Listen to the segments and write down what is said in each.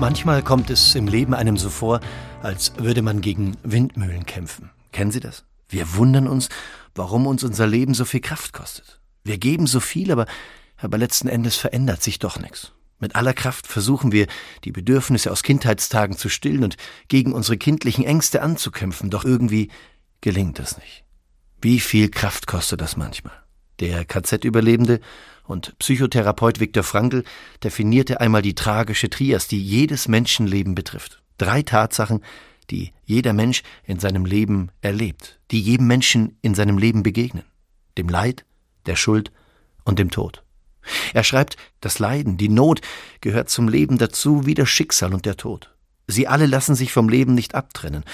Manchmal kommt es im Leben einem so vor, als würde man gegen Windmühlen kämpfen. Kennen Sie das? Wir wundern uns, warum uns unser Leben so viel Kraft kostet. Wir geben so viel, aber, aber letzten Endes verändert sich doch nichts. Mit aller Kraft versuchen wir, die Bedürfnisse aus Kindheitstagen zu stillen und gegen unsere kindlichen Ängste anzukämpfen, doch irgendwie gelingt es nicht. Wie viel Kraft kostet das manchmal? Der KZ-Überlebende und Psychotherapeut Viktor Frankl definierte einmal die tragische Trias, die jedes Menschenleben betrifft. Drei Tatsachen, die jeder Mensch in seinem Leben erlebt, die jedem Menschen in seinem Leben begegnen. Dem Leid, der Schuld und dem Tod. Er schreibt, das Leiden, die Not gehört zum Leben dazu wie das Schicksal und der Tod. Sie alle lassen sich vom Leben nicht abtrennen,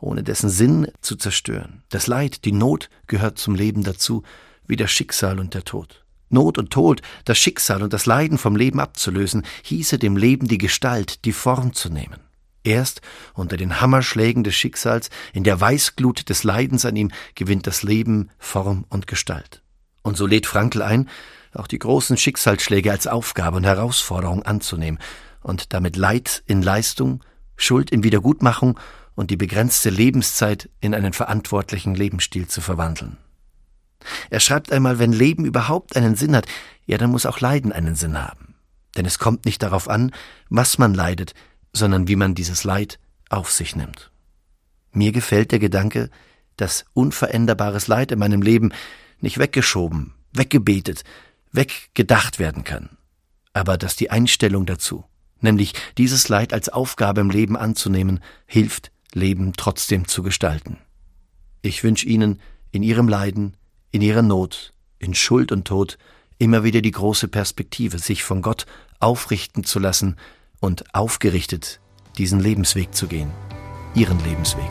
ohne dessen Sinn zu zerstören. Das Leid, die Not gehört zum Leben dazu wie das Schicksal und der Tod. Not und Tod, das Schicksal und das Leiden vom Leben abzulösen, hieße dem Leben die Gestalt, die Form zu nehmen. Erst unter den Hammerschlägen des Schicksals, in der Weißglut des Leidens an ihm, gewinnt das Leben Form und Gestalt. Und so lädt Frankl ein, auch die großen Schicksalsschläge als Aufgabe und Herausforderung anzunehmen und damit Leid in Leistung, Schuld in Wiedergutmachung und die begrenzte Lebenszeit in einen verantwortlichen Lebensstil zu verwandeln. Er schreibt einmal, wenn Leben überhaupt einen Sinn hat, ja, dann muss auch Leiden einen Sinn haben. Denn es kommt nicht darauf an, was man leidet, sondern wie man dieses Leid auf sich nimmt. Mir gefällt der Gedanke, dass unveränderbares Leid in meinem Leben nicht weggeschoben, weggebetet, weggedacht werden kann, aber dass die Einstellung dazu, nämlich dieses Leid als Aufgabe im Leben anzunehmen, hilft, Leben trotzdem zu gestalten. Ich wünsche Ihnen in Ihrem Leiden in ihrer Not, in Schuld und Tod, immer wieder die große Perspektive, sich von Gott aufrichten zu lassen und aufgerichtet diesen Lebensweg zu gehen, ihren Lebensweg.